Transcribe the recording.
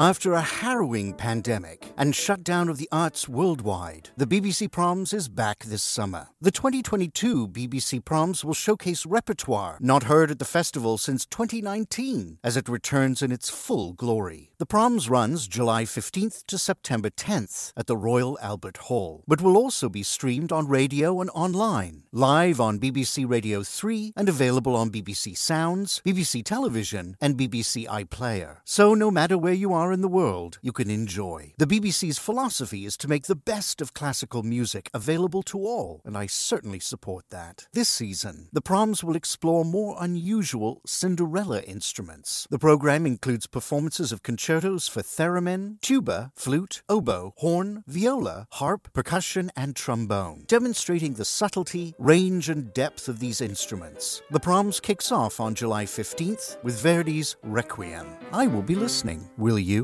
After a harrowing pandemic and shutdown of the arts worldwide, the BBC Proms is back this summer. The 2022 BBC Proms will showcase repertoire not heard at the festival since 2019 as it returns in its full glory. The Proms runs July 15th to September 10th at the Royal Albert Hall, but will also be streamed on radio and online, live on BBC Radio 3 and available on BBC Sounds, BBC Television, and BBC iPlayer. So no matter where you are in the world, you can enjoy. The BBC's philosophy is to make the best of classical music available to all, and I certainly support that. This season, the proms will explore more unusual Cinderella instruments. The program includes performances of concertos for theremin, tuba, flute, oboe, horn, viola, harp, percussion, and trombone, demonstrating the subtlety, range, and depth of these instruments. The proms kicks off on July 15th with Verdi's Requiem. I will be listening. Will you?